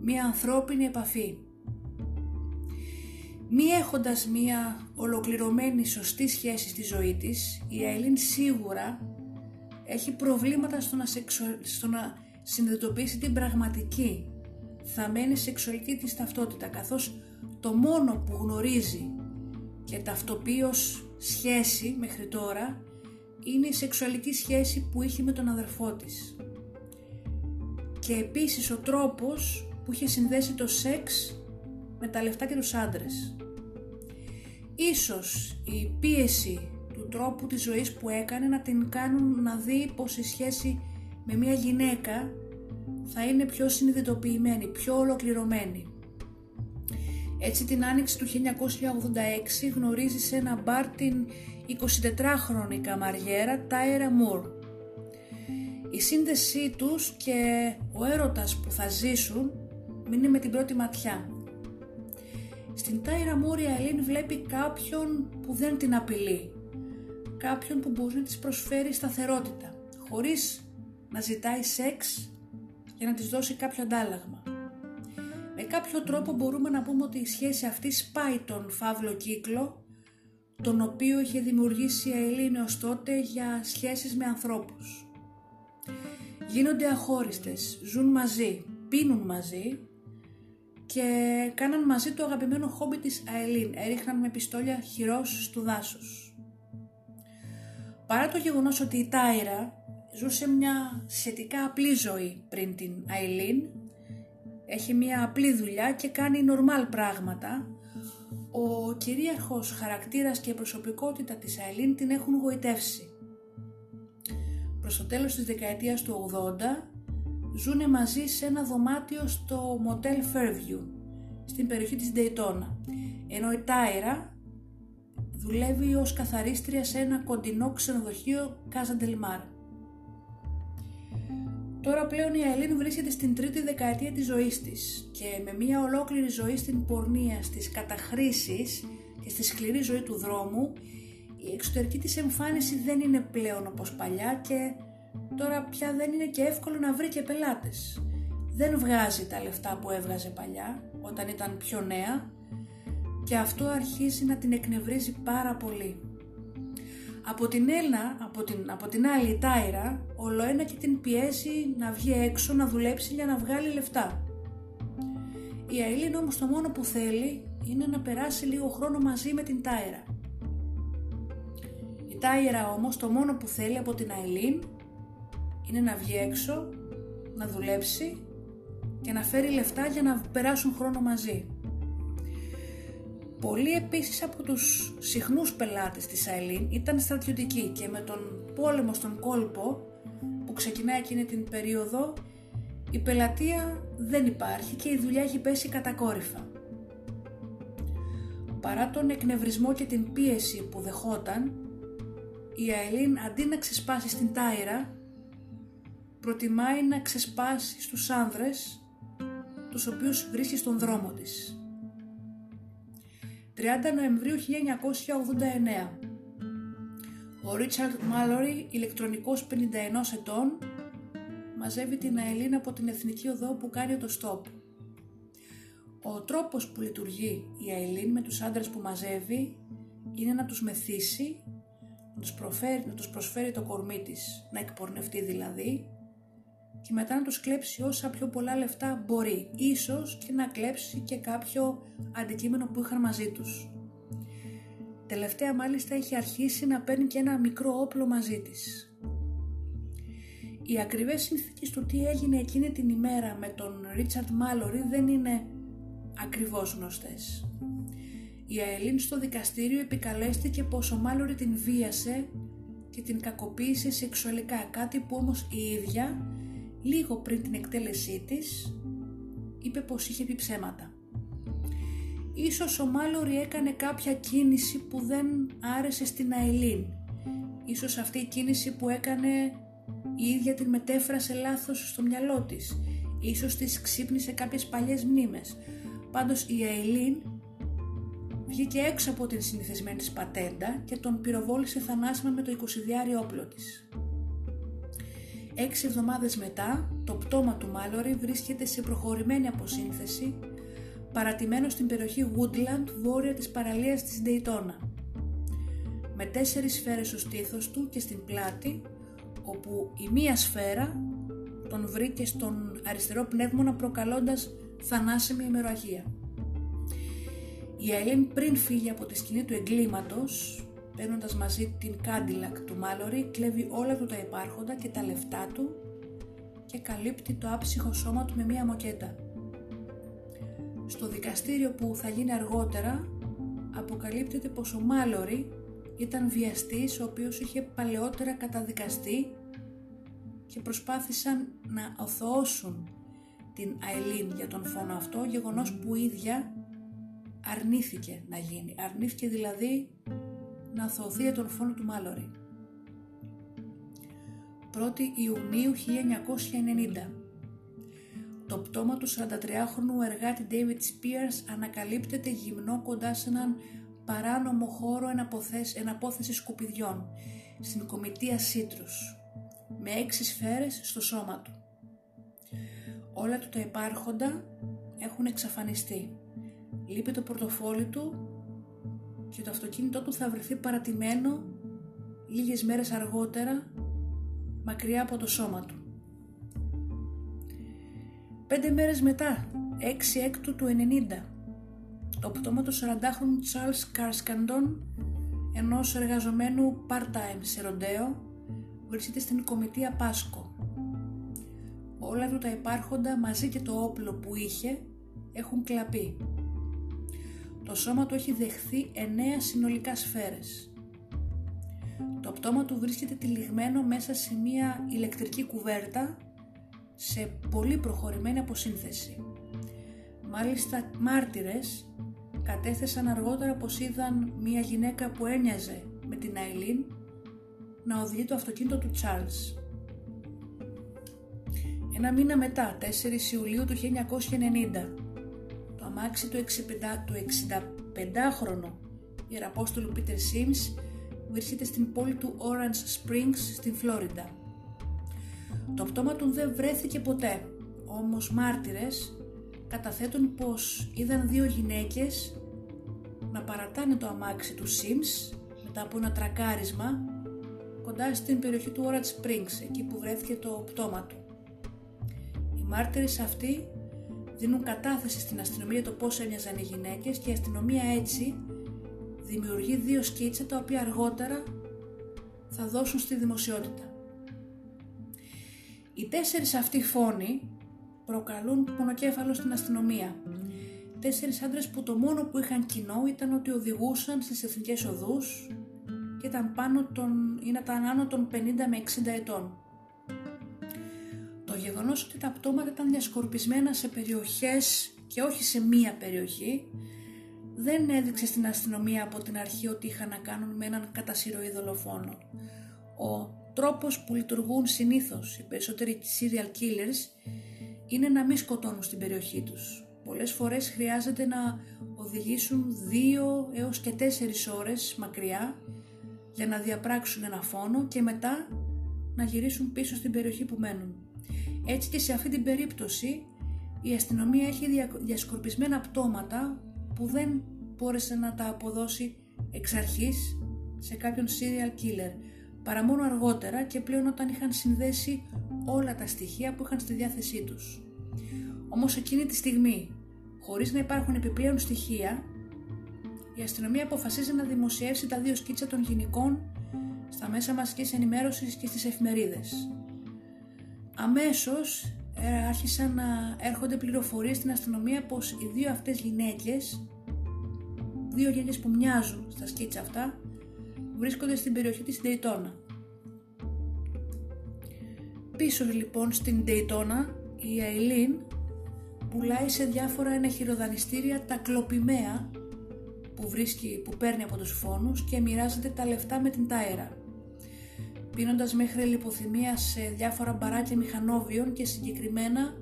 μια ανθρώπινη επαφή. Μη έχοντας μια ολοκληρωμένη σωστή σχέση στη ζωή της, η Αιλίν σίγουρα έχει προβλήματα στο να, σεξου... στο να συνειδητοποιήσει την πραγματική θα μένει σεξουαλική της ταυτότητα καθώς το μόνο που γνωρίζει και ταυτοποιεί ως σχέση μέχρι τώρα είναι η σεξουαλική σχέση που είχε με τον αδερφό της και επίσης ο τρόπος που είχε συνδέσει το σεξ με τα λεφτά και τους άντρες. Ίσως η πίεση του τρόπου της ζωής που έκανε να την κάνουν να δει πως η σχέση με μια γυναίκα θα είναι πιο συνειδητοποιημένη, πιο ολοκληρωμένη. Έτσι την άνοιξη του 1986 γνωρίζει σε ένα μπαρ την 24χρονη καμαριέρα Τάιρα Μουρ. Η σύνδεσή τους και ο έρωτας που θα ζήσουν μείνει με την πρώτη ματιά. Στην Τάιρα Μουρ η Αιλίν βλέπει κάποιον που δεν την απειλεί, κάποιον που μπορεί να της προσφέρει σταθερότητα, χωρίς να ζητάει σεξ για να της δώσει κάποιο αντάλλαγμα. Με κάποιο τρόπο μπορούμε να πούμε ότι η σχέση αυτή σπάει τον φαύλο κύκλο τον οποίο είχε δημιουργήσει η Αιλίνη ως τότε για σχέσεις με ανθρώπους. Γίνονται αχώριστες, ζουν μαζί, πίνουν μαζί και κάναν μαζί το αγαπημένο χόμπι της Αελίν, έριχναν με πιστόλια χειρός του δάσους. Παρά το γεγονός ότι η Τάιρα ζούσε μια σχετικά απλή ζωή πριν την Αιλίν, έχει μια απλή δουλειά και κάνει νορμάλ πράγματα, ο κυρίαρχος χαρακτήρας και προσωπικότητα της Αιλίν την έχουν γοητεύσει. Προς το τέλος της δεκαετίας του 80 ζούνε μαζί σε ένα δωμάτιο στο Motel Fairview στην περιοχή της Daytona ενώ η Τάιρα δουλεύει ως καθαρίστρια σε ένα κοντινό ξενοδοχείο Casa del Mar. Τώρα πλέον η Αιλίν βρίσκεται στην τρίτη δεκαετία της ζωής της και με μια ολόκληρη ζωή στην πορνεία, στις καταχρήσεις και στη σκληρή ζωή του δρόμου η εξωτερική της εμφάνιση δεν είναι πλέον όπως παλιά και τώρα πια δεν είναι και εύκολο να βρει και πελάτες. Δεν βγάζει τα λεφτά που έβγαζε παλιά όταν ήταν πιο νέα και αυτό αρχίζει να την εκνευρίζει πάρα πολύ. Από την Έλληνα, από την, από την άλλη η Τάιρα, ολοένα και την πιέζει να βγει έξω να δουλέψει για να βγάλει λεφτά. Η Αιλίν όμως το μόνο που θέλει είναι να περάσει λίγο χρόνο μαζί με την Τάιρα. Η Τάιρα όμως το μόνο που θέλει από την Αιλίν είναι να βγει έξω, να δουλέψει και να φέρει λεφτά για να περάσουν χρόνο μαζί. Πολλοί επίσης από τους συχνούς πελάτες της Αιλίν ήταν στρατιωτικοί και με τον πόλεμο στον κόλπο που ξεκινάει εκείνη την περίοδο η πελατεία δεν υπάρχει και η δουλειά έχει πέσει κατακόρυφα. Παρά τον εκνευρισμό και την πίεση που δεχόταν, η Αιλίν αντί να ξεσπάσει στην Τάιρα, προτιμάει να ξεσπάσει στους άνδρες, τους οποίους βρίσκει στον δρόμο της. 30 Νοεμβρίου 1989 Ο Ρίτσαρντ Μάλορι, ηλεκτρονικός 51 ετών, μαζεύει την Αελίνα από την εθνική οδό που κάνει το στόπ. Ο τρόπος που λειτουργεί η Αελίν με τους άντρες που μαζεύει είναι να τους μεθύσει, να τους, προφέρει, να τους προσφέρει το κορμί της, να εκπορνευτεί δηλαδή, και μετά να τους κλέψει όσα πιο πολλά λεφτά μπορεί, ίσως και να κλέψει και κάποιο αντικείμενο που είχαν μαζί τους. Τελευταία μάλιστα έχει αρχίσει να παίρνει και ένα μικρό όπλο μαζί της. Οι ακριβές συνθήκες του τι έγινε εκείνη την ημέρα με τον Ρίτσαρτ Μάλορι δεν είναι ακριβώς γνωστές. Η Αελίν στο δικαστήριο επικαλέστηκε πως ο Μάλορι την βίασε και την κακοποίησε σεξουαλικά, κάτι που όμως η ίδια λίγο πριν την εκτέλεσή της είπε πως είχε πει ψέματα. Ίσως ο Μάλορι έκανε κάποια κίνηση που δεν άρεσε στην Αελίν. Ίσως αυτή η κίνηση που έκανε η ίδια την μετέφρασε λάθος στο μυαλό της. Ίσως της ξύπνησε κάποιες παλιές μνήμες. Πάντως η Αιλίν βγήκε έξω από την συνηθισμένη της πατέντα και τον πυροβόλησε θανάσιμα με το 20 όπλο της. Έξι εβδομάδες μετά, το πτώμα του Μάλορι βρίσκεται σε προχωρημένη αποσύνθεση, παρατημένο στην περιοχή Woodland, βόρεια της παραλίας της Daytona. Με τέσσερις σφαίρες στο στήθος του και στην πλάτη, όπου η μία σφαίρα τον βρήκε στον αριστερό πνεύμονα προκαλώντας θανάσιμη ημεροαγία. Η Αιλίν πριν φύγει από τη σκηνή του εγκλήματος, παίρνοντας μαζί την Κάντιλακ του Μάλορι, κλέβει όλα του τα υπάρχοντα και τα λεφτά του και καλύπτει το άψυχο σώμα του με μία μοκέτα. Στο δικαστήριο που θα γίνει αργότερα, αποκαλύπτεται πως ο Μάλορι ήταν βιαστής ο οποίος είχε παλαιότερα καταδικαστεί και προσπάθησαν να οθώσουν την Αιλίν για τον φόνο αυτό, γεγονός που η ίδια αρνήθηκε να γίνει. Αρνήθηκε δηλαδή να αθωωθεί για τον φόνο του Μάλορι. 1η Ιουνίου 1990 Το πτώμα του 43χρονου εργάτη David Spears ανακαλύπτεται γυμνό κοντά σε έναν παράνομο χώρο εναπόθεσης σκουπιδιών στην κομιτεία Σίτρους με έξι σφαίρες στο σώμα του. Όλα του τα υπάρχοντα έχουν εξαφανιστεί. Λείπει το πορτοφόλι του και το αυτοκίνητό του θα βρεθεί παρατημένο λίγες μέρες αργότερα μακριά από το σώμα του. Πέντε μέρες μετά, 6 έκτου του 90, το πτώμα του 40χρονου Charles Καρσκαντον, ενός εργαζομένου part-time σε ροντέο, βρίσκεται στην κομιτεία Πάσκο. Όλα του τα υπάρχοντα μαζί και το όπλο που είχε έχουν κλαπεί. Το σώμα του έχει δεχθεί εννέα συνολικά σφαίρες. Το πτώμα του βρίσκεται τυλιγμένο μέσα σε μία ηλεκτρική κουβέρτα σε πολύ προχωρημένη αποσύνθεση. Μάλιστα μάρτυρες κατέθεσαν αργότερα πως είδαν μία γυναίκα που ένοιαζε με την Αιλίν να οδηγεί το αυτοκίνητο του Τσάρλς. Ένα μήνα μετά, 4 Ιουλίου του 1990, το αμάξι του 65χρονου Ιεραπόστολου Πίτερ Σίμς βρίσκεται στην πόλη του Orange Springs στην Φλόριντα. Το πτώμα του δεν βρέθηκε ποτέ, όμως μάρτυρες καταθέτουν πως είδαν δύο γυναίκες να παρατάνε το αμάξι του Sims μετά από ένα τρακάρισμα κοντά στην περιοχή του Orange Springs, εκεί που βρέθηκε το πτώμα του. Οι μάρτυρες αυτοί δίνουν κατάθεση στην αστυνομία το πώς έμοιαζαν οι γυναίκες και η αστυνομία έτσι δημιουργεί δύο σκίτσα τα οποία αργότερα θα δώσουν στη δημοσιότητα. Οι τέσσερις αυτοί φόνοι προκαλούν πονοκέφαλο στην αστυνομία. Τέσσερις άντρες που το μόνο που είχαν κοινό ήταν ότι οδηγούσαν στις εθνικές οδούς και ήταν, πάνω των, ήταν άνω των 50 με 60 ετών. Το γεγονός ότι τα πτώματα ήταν διασκορπισμένα σε περιοχές και όχι σε μία περιοχή δεν έδειξε στην αστυνομία από την αρχή ότι είχαν να κάνουν με έναν κατασυρωή δολοφόνο. Ο τρόπος που λειτουργούν συνήθως οι περισσότεροι serial killers είναι να μην σκοτώνουν στην περιοχή τους. Πολλές φορές χρειάζεται να οδηγήσουν δύο έως και τέσσερις ώρες μακριά για να διαπράξουν ένα φόνο και μετά να γυρίσουν πίσω στην περιοχή που μένουν. Έτσι και σε αυτή την περίπτωση η αστυνομία έχει διασκορπισμένα πτώματα που δεν μπόρεσε να τα αποδώσει εξ αρχής σε κάποιον serial killer παρά μόνο αργότερα και πλέον όταν είχαν συνδέσει όλα τα στοιχεία που είχαν στη διάθεσή τους. Όμως εκείνη τη στιγμή, χωρίς να υπάρχουν επιπλέον στοιχεία, η αστυνομία αποφασίζει να δημοσιεύσει τα δύο σκίτσα των γυναικών στα μέσα μαζικής ενημέρωσης και στις εφημερίδες. Αμέσως ε, άρχισαν να έρχονται πληροφορίες στην αστυνομία πως οι δύο αυτές γυναίκες, δύο γυναίκες που μοιάζουν στα σκίτσα αυτά, βρίσκονται στην περιοχή της Ντεϊτώνα. Πίσω λοιπόν στην Ντεϊτώνα η Αιλίν πουλάει σε διάφορα ενεχειροδανιστήρια τα κλοπημαία που, βρίσκει, που παίρνει από τους φόνους και μοιράζεται τα λεφτά με την τάερα πίνοντας μέχρι λιποθυμία σε διάφορα μπαράκια μηχανόβιων και συγκεκριμένα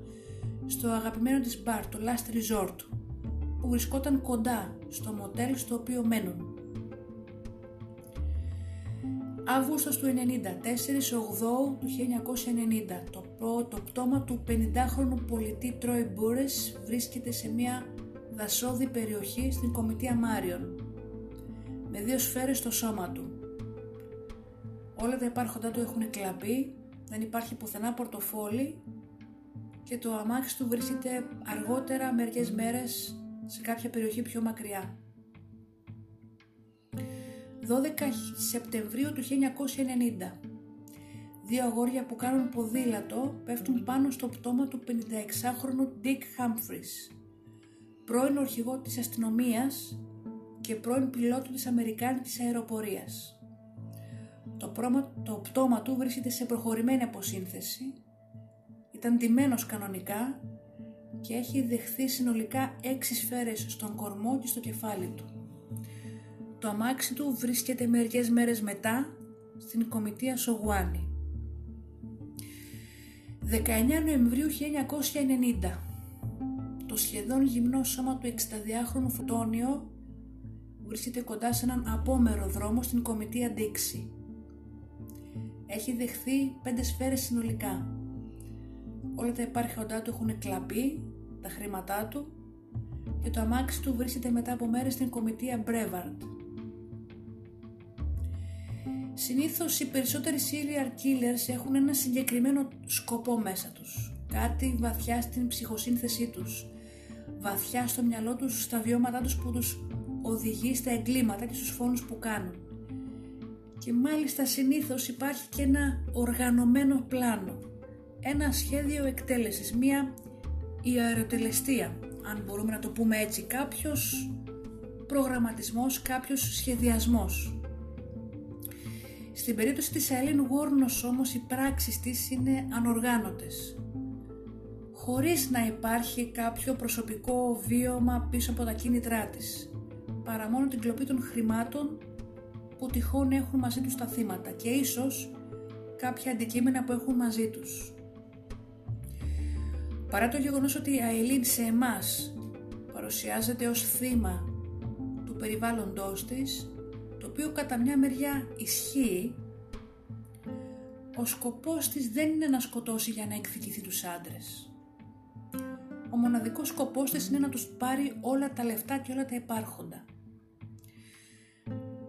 στο αγαπημένο της μπαρ, το Last Resort, που βρισκόταν κοντά στο μοτέλ στο οποίο μένουν. Αύγουστος του 94, 8 του 1990, το, το πτώμα του 50χρονου πολιτή Τρόι Μπούρες βρίσκεται σε μια δασόδη περιοχή στην Κομιτεία Μάριον, με δύο σφαίρες στο σώμα του. Όλα τα υπάρχοντά του έχουν κλαπεί, δεν υπάρχει πουθενά πορτοφόλι και το αμάξι του βρίσκεται αργότερα μερικές μέρες σε κάποια περιοχή πιο μακριά. 12 Σεπτεμβρίου του 1990 Δύο αγόρια που κάνουν ποδήλατο πέφτουν πάνω στο πτώμα του 56χρονου Dick Humphries, πρώην ορχηγό της αστυνομίας και πρώην πιλότου της Αμερικάνικης αεροπορίας. Το, το πτώμα του βρίσκεται σε προχωρημένη αποσύνθεση, ήταν τιμένος κανονικά και έχει δεχθεί συνολικά έξι σφαίρες στον κορμό και στο κεφάλι του. Το αμάξι του βρίσκεται μερικές μέρες μετά στην κομιτεία Σογουάνη. 19 Νοεμβρίου 1990 Το σχεδόν γυμνό σώμα του 62χρονου Φωτόνιο βρίσκεται κοντά σε έναν απόμερο δρόμο στην κομιτεία Ντίξη. Έχει δεχθεί πέντε σφαίρες συνολικά. Όλα τα υπάρχοντά του έχουν κλαπεί, τα χρήματά του και το αμάξι του βρίσκεται μετά από μέρες στην κομιτεία Μπρέβαρντ. Συνήθως οι περισσότεροι serial killers έχουν ένα συγκεκριμένο σκοπό μέσα τους. Κάτι βαθιά στην ψυχοσύνθεσή τους. Βαθιά στο μυαλό τους, στα βιώματά τους που τους οδηγεί στα εγκλήματα και στους φόνους που κάνουν. Και μάλιστα συνήθως υπάρχει και ένα οργανωμένο πλάνο. Ένα σχέδιο εκτέλεσης, μία ιεροτελεστία, αν μπορούμε να το πούμε έτσι, κάποιος προγραμματισμός, κάποιος σχεδιασμός. Στην περίπτωση της Aileen Wuornos όμως οι πράξεις της είναι ανοργάνωτες. Χωρίς να υπάρχει κάποιο προσωπικό βίωμα πίσω από τα κίνητρά της. Παρά μόνο την κλοπή των χρημάτων που τυχόν έχουν μαζί τους τα θύματα και ίσως κάποια αντικείμενα που έχουν μαζί τους. Παρά το γεγονός ότι η Αιλίν σε εμάς παρουσιάζεται ως θύμα του περιβάλλοντός της, το οποίο κατά μια μεριά ισχύει, ο σκοπός της δεν είναι να σκοτώσει για να εκδικηθεί τους άντρες. Ο μοναδικός σκοπός της είναι να τους πάρει όλα τα λεφτά και όλα τα υπάρχοντα.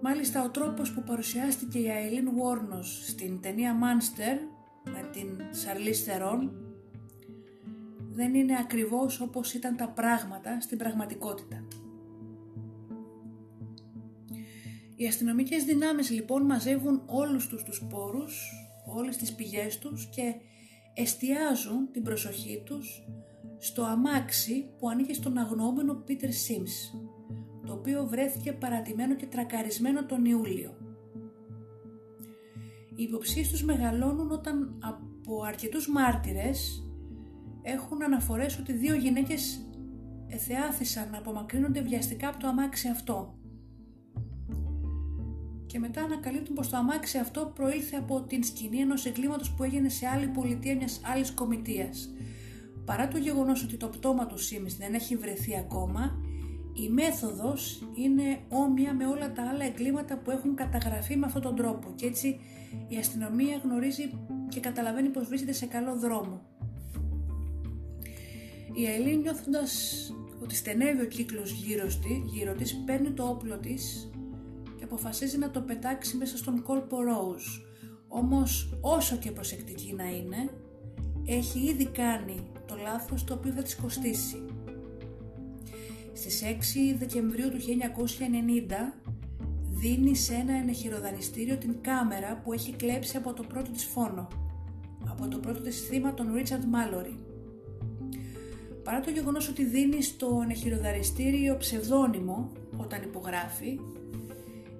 Μάλιστα ο τρόπος που παρουσιάστηκε η Αιλίν Βόρνος στην ταινία Monster με την Σαρλίς Θερόν δεν είναι ακριβώς όπως ήταν τα πράγματα στην πραγματικότητα. Οι αστυνομικές δυνάμεις λοιπόν μαζεύουν όλους τους τους πόρους, όλες τις πηγές τους και εστιάζουν την προσοχή τους στο αμάξι που ανήκε στον αγνοούμενο Πίτερ Σίμς, το οποίο βρέθηκε παρατημένο και τρακαρισμένο τον Ιούλιο. Οι υποψίες τους μεγαλώνουν όταν από αρκετούς μάρτυρες έχουν αναφορές ότι δύο γυναίκες εθεάθησαν να απομακρύνονται βιαστικά από το αμάξι αυτό και μετά ανακαλύπτουν πως το αμάξι αυτό προήλθε από την σκηνή ενός εγκλήματος που έγινε σε άλλη πολιτεία μιας άλλης κομιτείας. Παρά το γεγονός ότι το πτώμα του Σίμις δεν έχει βρεθεί ακόμα, η μέθοδος είναι όμοια με όλα τα άλλα εγκλήματα που έχουν καταγραφεί με αυτόν τον τρόπο και έτσι η αστυνομία γνωρίζει και καταλαβαίνει πως βρίσκεται σε καλό δρόμο. Η Αιλή νιώθοντας ότι στενεύει ο κύκλος γύρω, γύρω της, παίρνει το όπλο της και αποφασίζει να το πετάξει μέσα στον κόλπο Rose. Όμως όσο και προσεκτική να είναι, έχει ήδη κάνει το λάθος το οποίο θα της κοστίσει. Στις 6 Δεκεμβρίου του 1990 δίνει σε ένα ενεχειροδανιστήριο την κάμερα που έχει κλέψει από το πρώτο της φόνο, από το πρώτο της θύμα τον Ρίτσαρντ Μάλορι. Παρά το γεγονός ότι δίνει στο ενεχειροδανιστήριο ψευδόνυμο όταν υπογράφει,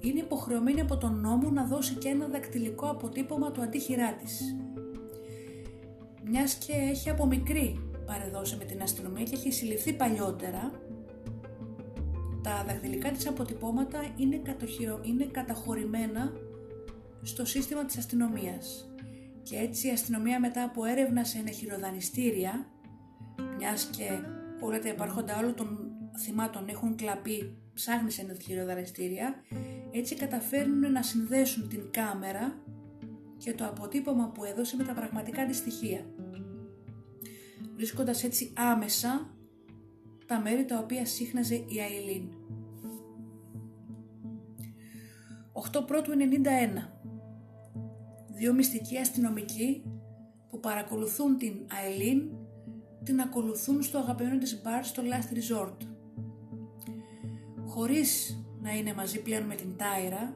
είναι υποχρεωμένη από τον νόμο να δώσει και ένα δακτυλικό αποτύπωμα του αντίχειρά της. Μιας και έχει από μικρή παρεδώσει με την αστυνομία και έχει συλληφθεί παλιότερα, τα δακτυλικά της αποτυπώματα είναι, κατοχυρο... είναι καταχωρημένα στο σύστημα της αστυνομίας. Και έτσι η αστυνομία μετά από έρευνα σε ενεχειροδανιστήρια, μιας και όλα τα υπάρχοντα όλων των θυμάτων έχουν κλαπεί ψάχνει σε ενεχειροδανιστήρια, έτσι καταφέρνουν να συνδέσουν την κάμερα και το αποτύπωμα που έδωσε με τα πραγματικά της στοιχεία. Βρίσκοντας έτσι άμεσα τα μέρη τα οποία σύχναζε η Αιλίν. 8 πρώτου 91 Δύο μυστικοί αστυνομικοί που παρακολουθούν την Αιλίν την ακολουθούν στο αγαπημένο της μπαρ στο Last Resort. Χωρίς να είναι μαζί πλέον με την Τάιρα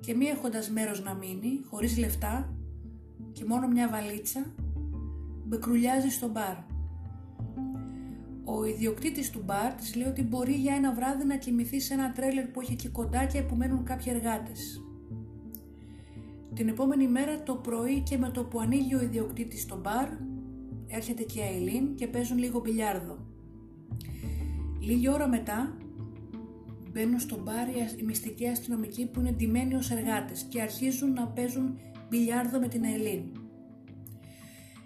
και μη έχοντας μέρος να μείνει, χωρίς λεφτά και μόνο μια βαλίτσα, μπεκρουλιάζει στο μπαρ. Ο ιδιοκτήτης του μπαρ της λέει ότι μπορεί για ένα βράδυ να κοιμηθεί σε ένα τρέλερ που έχει εκεί κοντά και που μένουν κάποιοι εργάτες. Την επόμενη μέρα το πρωί και με το που ανοίγει ο ιδιοκτήτης στο μπαρ, έρχεται και η Αιλίν και παίζουν λίγο μπιλιάρδο. Λίγη ώρα μετά μπαίνουν στο μπαρ οι μυστικοί αστυνομικοί που είναι ντυμένοι ως εργάτες και αρχίζουν να παίζουν μπιλιάρδο με την Αιλίν.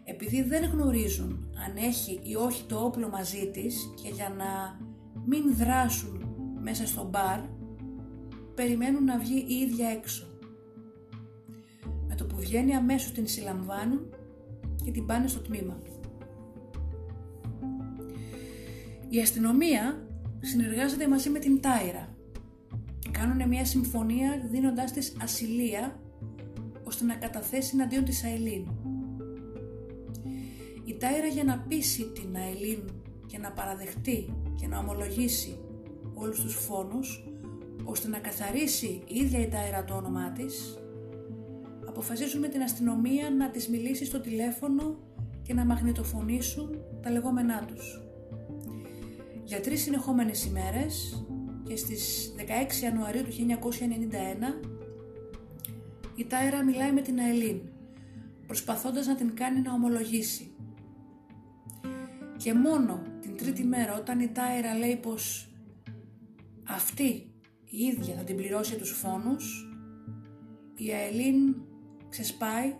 Επειδή δεν γνωρίζουν αν έχει ή όχι το όπλο μαζί της και για να μην δράσουν μέσα στο μπαρ, περιμένουν να βγει η ίδια έξω. Με το που βγαίνει αμέσως την συλλαμβάνουν και την πάνε στο τμήμα. Η αστυνομία συνεργάζεται μαζί με την Τάιρα. Κάνουν μια συμφωνία δίνοντάς της ασυλία ώστε να καταθέσει εναντίον της Αελίν. Η Τάιρα για να πείσει την Αελίν και να παραδεχτεί και να ομολογήσει όλους τους φόνους ώστε να καθαρίσει η ίδια η Τάιρα το όνομά της αποφασίζουν με την αστυνομία να της μιλήσει στο τηλέφωνο και να μαγνητοφωνήσουν τα λεγόμενά τους. Για τρεις συνεχόμενες ημέρες και στις 16 Ιανουαρίου του 1991 η Τάιρα μιλάει με την Αελίν προσπαθώντας να την κάνει να ομολογήσει. Και μόνο την τρίτη μέρα όταν η Τάιρα λέει πως αυτή η ίδια θα την πληρώσει τους φόνους η Αελίν ξεσπάει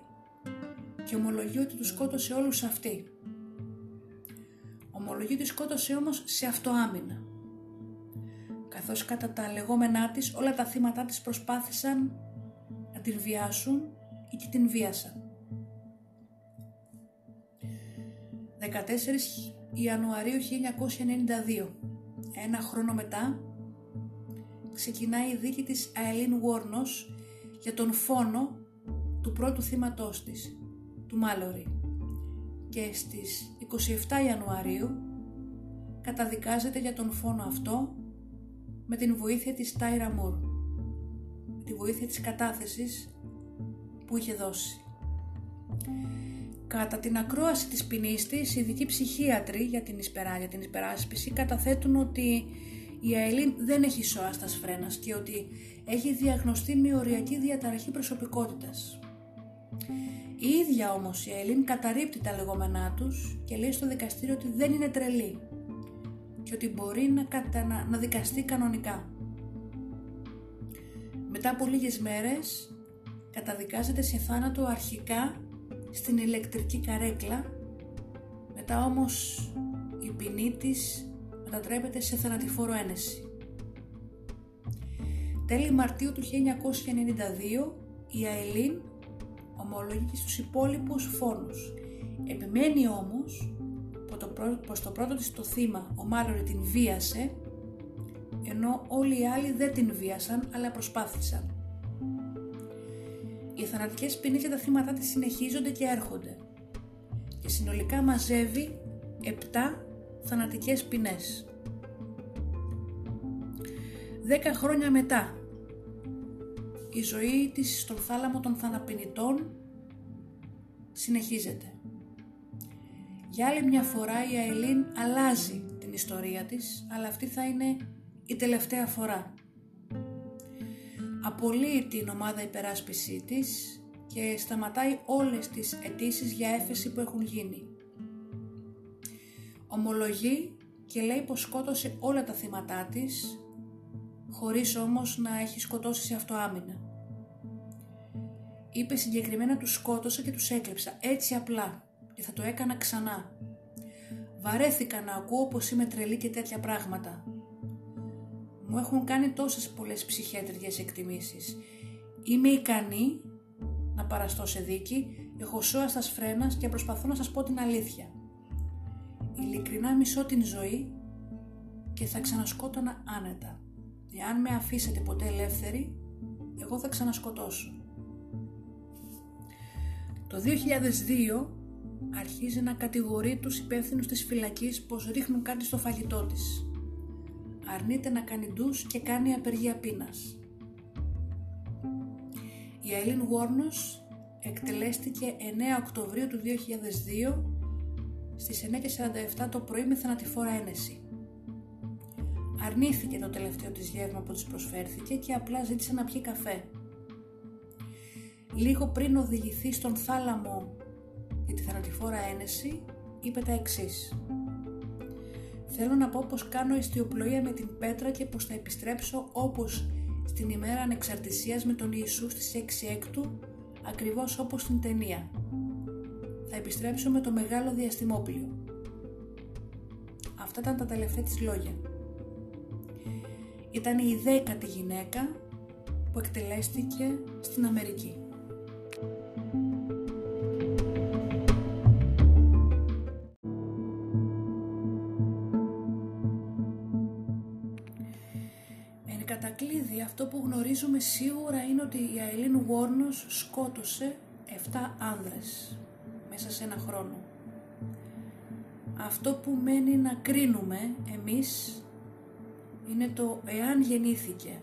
και ομολογεί ότι τους σκότωσε όλους αυτή. Ομολογεί ότι σκότωσε όμως σε αυτοάμυνα. Καθώς κατά τα λεγόμενά της όλα τα θύματα της προσπάθησαν να την βιάσουν ή και την βίασαν. 14 Ιανουαρίου 1992, ένα χρόνο μετά, ξεκινάει η δίκη της Αελίν Βόρνος για τον φόνο του πρώτου θύματός της, του Μάλορη. Και στις 27 Ιανουαρίου καταδικάζεται για τον φόνο αυτό με την βοήθεια της Τάιρα Μουρ, τη βοήθεια της κατάθεσης που είχε δώσει. Κατά την ακρόαση της ποινής της, οι ειδικοί ψυχίατροι για την, εισπερά, για την εισπεράσπιση καταθέτουν ότι η Αελίν δεν έχει σώα στα σφρένας και ότι έχει διαγνωστεί με οριακή διαταραχή προσωπικότητας. Η ίδια όμως η Αελίν καταρρύπτει τα λεγόμενά τους και λέει στο δικαστήριο ότι δεν είναι τρελή και ότι μπορεί να, κατα... να δικαστεί κανονικά. Μετά από λίγες μέρες καταδικάζεται σε θάνατο αρχικά στην ηλεκτρική καρέκλα μετά όμως η ποινή της μετατρέπεται σε θανατηφόρο ένεση. Τέλη Μαρτίου του 1992 η Αελίν ομολογεί και στους υπόλοιπους φόνους. Επιμένει όμως πως το πρώτο της το θύμα, ο Μάλωρη την βίασε, ενώ όλοι οι άλλοι δεν την βίασαν αλλά προσπάθησαν. Οι θανατικές ποινές για τα θύματα της συνεχίζονται και έρχονται και συνολικά μαζεύει 7 θανατικές ποινές. 10 χρόνια μετά, η ζωή της στον θάλαμο των θαναπινητών συνεχίζεται. Για άλλη μια φορά η Αιλίν αλλάζει την ιστορία της, αλλά αυτή θα είναι η τελευταία φορά απολύει την ομάδα υπεράσπισή της και σταματάει όλες τις αιτήσεις για έφεση που έχουν γίνει. Ομολογεί και λέει πως σκότωσε όλα τα θύματά της, χωρίς όμως να έχει σκοτώσει σε αυτοάμυνα. Είπε συγκεκριμένα τους σκότωσα και τους έκλεψα, έτσι απλά, και θα το έκανα ξανά. Βαρέθηκα να ακούω πως είμαι τρελή και τέτοια πράγματα μου έχουν κάνει τόσες πολλές ψυχιατρικές εκτιμήσεις. Είμαι ικανή να παραστώ σε δίκη, έχω σώα στα σφρένας και προσπαθώ να σας πω την αλήθεια. Ειλικρινά μισώ την ζωή και θα ξανασκότωνα άνετα. Εάν με αφήσετε ποτέ ελεύθερη, εγώ θα ξανασκοτώσω. Το 2002 αρχίζει να κατηγορεί τους υπεύθυνους της φυλακής πως ρίχνουν κάτι στο φαγητό της αρνείται να κάνει ντους και κάνει απεργία πείνας. Η Αίλιν Γουόρνος εκτελέστηκε 9 Οκτωβρίου του 2002 στις 9.47 το πρωί με θανατηφόρα ένεση. Αρνήθηκε το τελευταίο της γεύμα που της προσφέρθηκε και απλά ζήτησε να πιει καφέ. Λίγο πριν οδηγηθεί στον θάλαμο για τη θανατηφόρα ένεση, είπε τα εξής. Θέλω να πω πως κάνω ιστιοπλοεία με την πέτρα και πως θα επιστρέψω όπως στην ημέρα ανεξαρτησίας με τον Ιησού στις 6 έκτου, ακριβώς όπως στην ταινία. Θα επιστρέψω με το μεγάλο διαστημόπλιο. Αυτά ήταν τα τελευταία της λόγια. Ήταν η δέκατη γυναίκα που εκτελέστηκε στην Αμερική. Γνωρίζουμε σίγουρα είναι ότι η Αιλίν Γουόρνος σκότωσε 7 άνδρες μέσα σε ένα χρόνο. Αυτό που μένει να κρίνουμε εμείς είναι το εάν γεννήθηκε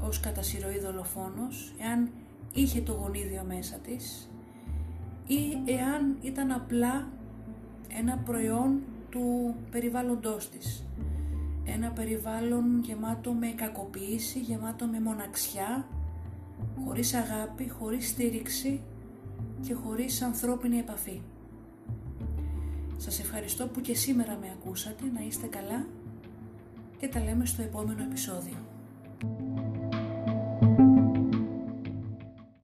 ως κατά συρροή δολοφόνος, εάν είχε το γονίδιο μέσα της ή εάν ήταν απλά ένα προϊόν του περιβάλλοντός της ένα περιβάλλον γεμάτο με κακοποίηση, γεμάτο με μοναξιά, χωρίς αγάπη, χωρίς στήριξη και χωρίς ανθρώπινη επαφή. Σας ευχαριστώ που και σήμερα με ακούσατε, να είστε καλά και τα λέμε στο επόμενο επεισόδιο.